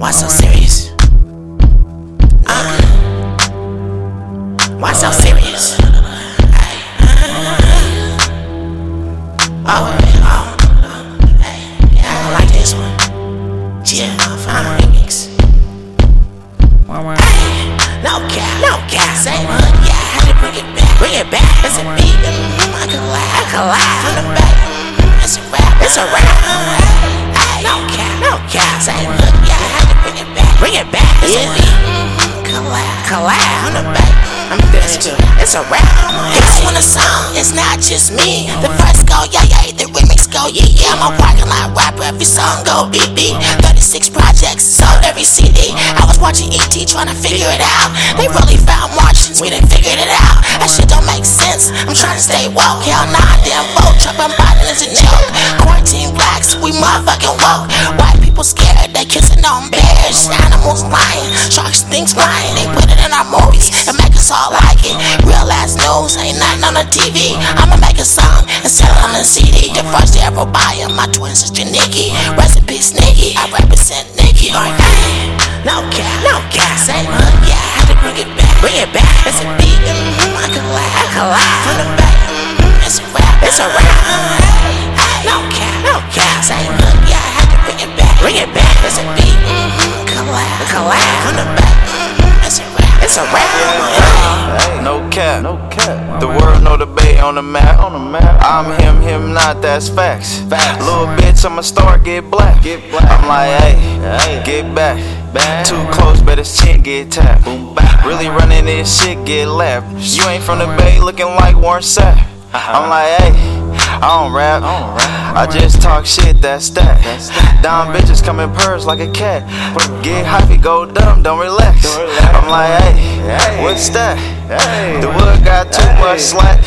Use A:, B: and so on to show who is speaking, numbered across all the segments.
A: Why so serious? Uh, why so serious? Oh, oh, yeah, I like this one. Yeah, uh, remix. No cap, no cap. Same hood, yeah, I had to bring it back, bring it back. It's a beat, I laugh, I from the back. Mm-hmm, it's a rap, it's a rap. It's a from the back. I'm too. It's a rap. If I want a song, it's not just me. The first go, yeah, yeah, the remix go, yeah, yeah. I'm a parking lot rapper, every song go, beep, beep. 36 projects, sold every CD. I was watching ET trying to figure it out. They really found Martians, we done figured it out. That shit don't make sense. I'm trying to stay woke. Hell nah, damn vote. Trump and Biden is a joke. Quarantine blacks, we motherfucking woke. White people scared, they kissing on bears. Animals lying, sharks things flying. They put it in our movies and make us all like it. Real ass news, ain't nothing on the TV. I'ma make a song and sell it on the CD. The first to ever buy it, my twin sister Nikki. Recipe Sneaky, I represent Nikki. Hey, no cap, no cap. Say hood, yeah, I had to bring it back, bring it back. It's a beat, mm-hmm, I can laugh, I laugh from the back. Mm-hmm, it's a rap, it's a rap. Hey, no cap, no cap. Same it's a rap, it's a rap.
B: No cap. No
C: cap.
B: The world know the bay on the map. On
C: the map.
B: I'm him, him not. That's facts. Facts. Little bitch, I'ma start get black. Get black. I'm like, hey,
C: Hey.
B: get back. Back. Too close, better chin get tapped. Boom, bap. Really running this shit, get left. You ain't from the bay, looking like Warren Sapp. Uh-huh. I'm like, hey, I don't rap. I just talk shit, that's that. Down bitches come in purrs like a cat. Get hypey, go dumb, don't relax. I'm like, hey, what's that? The wood got too much slack.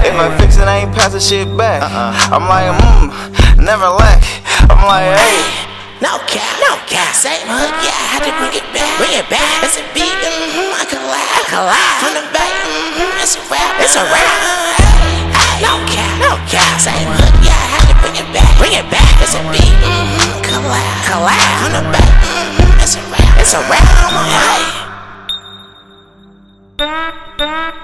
B: If I fix it, I ain't passing shit back. I'm like, mmm, never lack. I'm like, hey.
A: No cap, no cap. Same hood, yeah, I had to bring it back, bring it back. It's a beat, mm-hmm, I laugh, I laugh from the back. Mm-hmm, it's a rap, it's a rap yeah. Say, look, yeah, I had to bring it back. Bring it back, it's a beat. Mhm. Collab, collab. On the back, mm-hmm. it's a rap, it's a rap. I'm on hey. Back, back.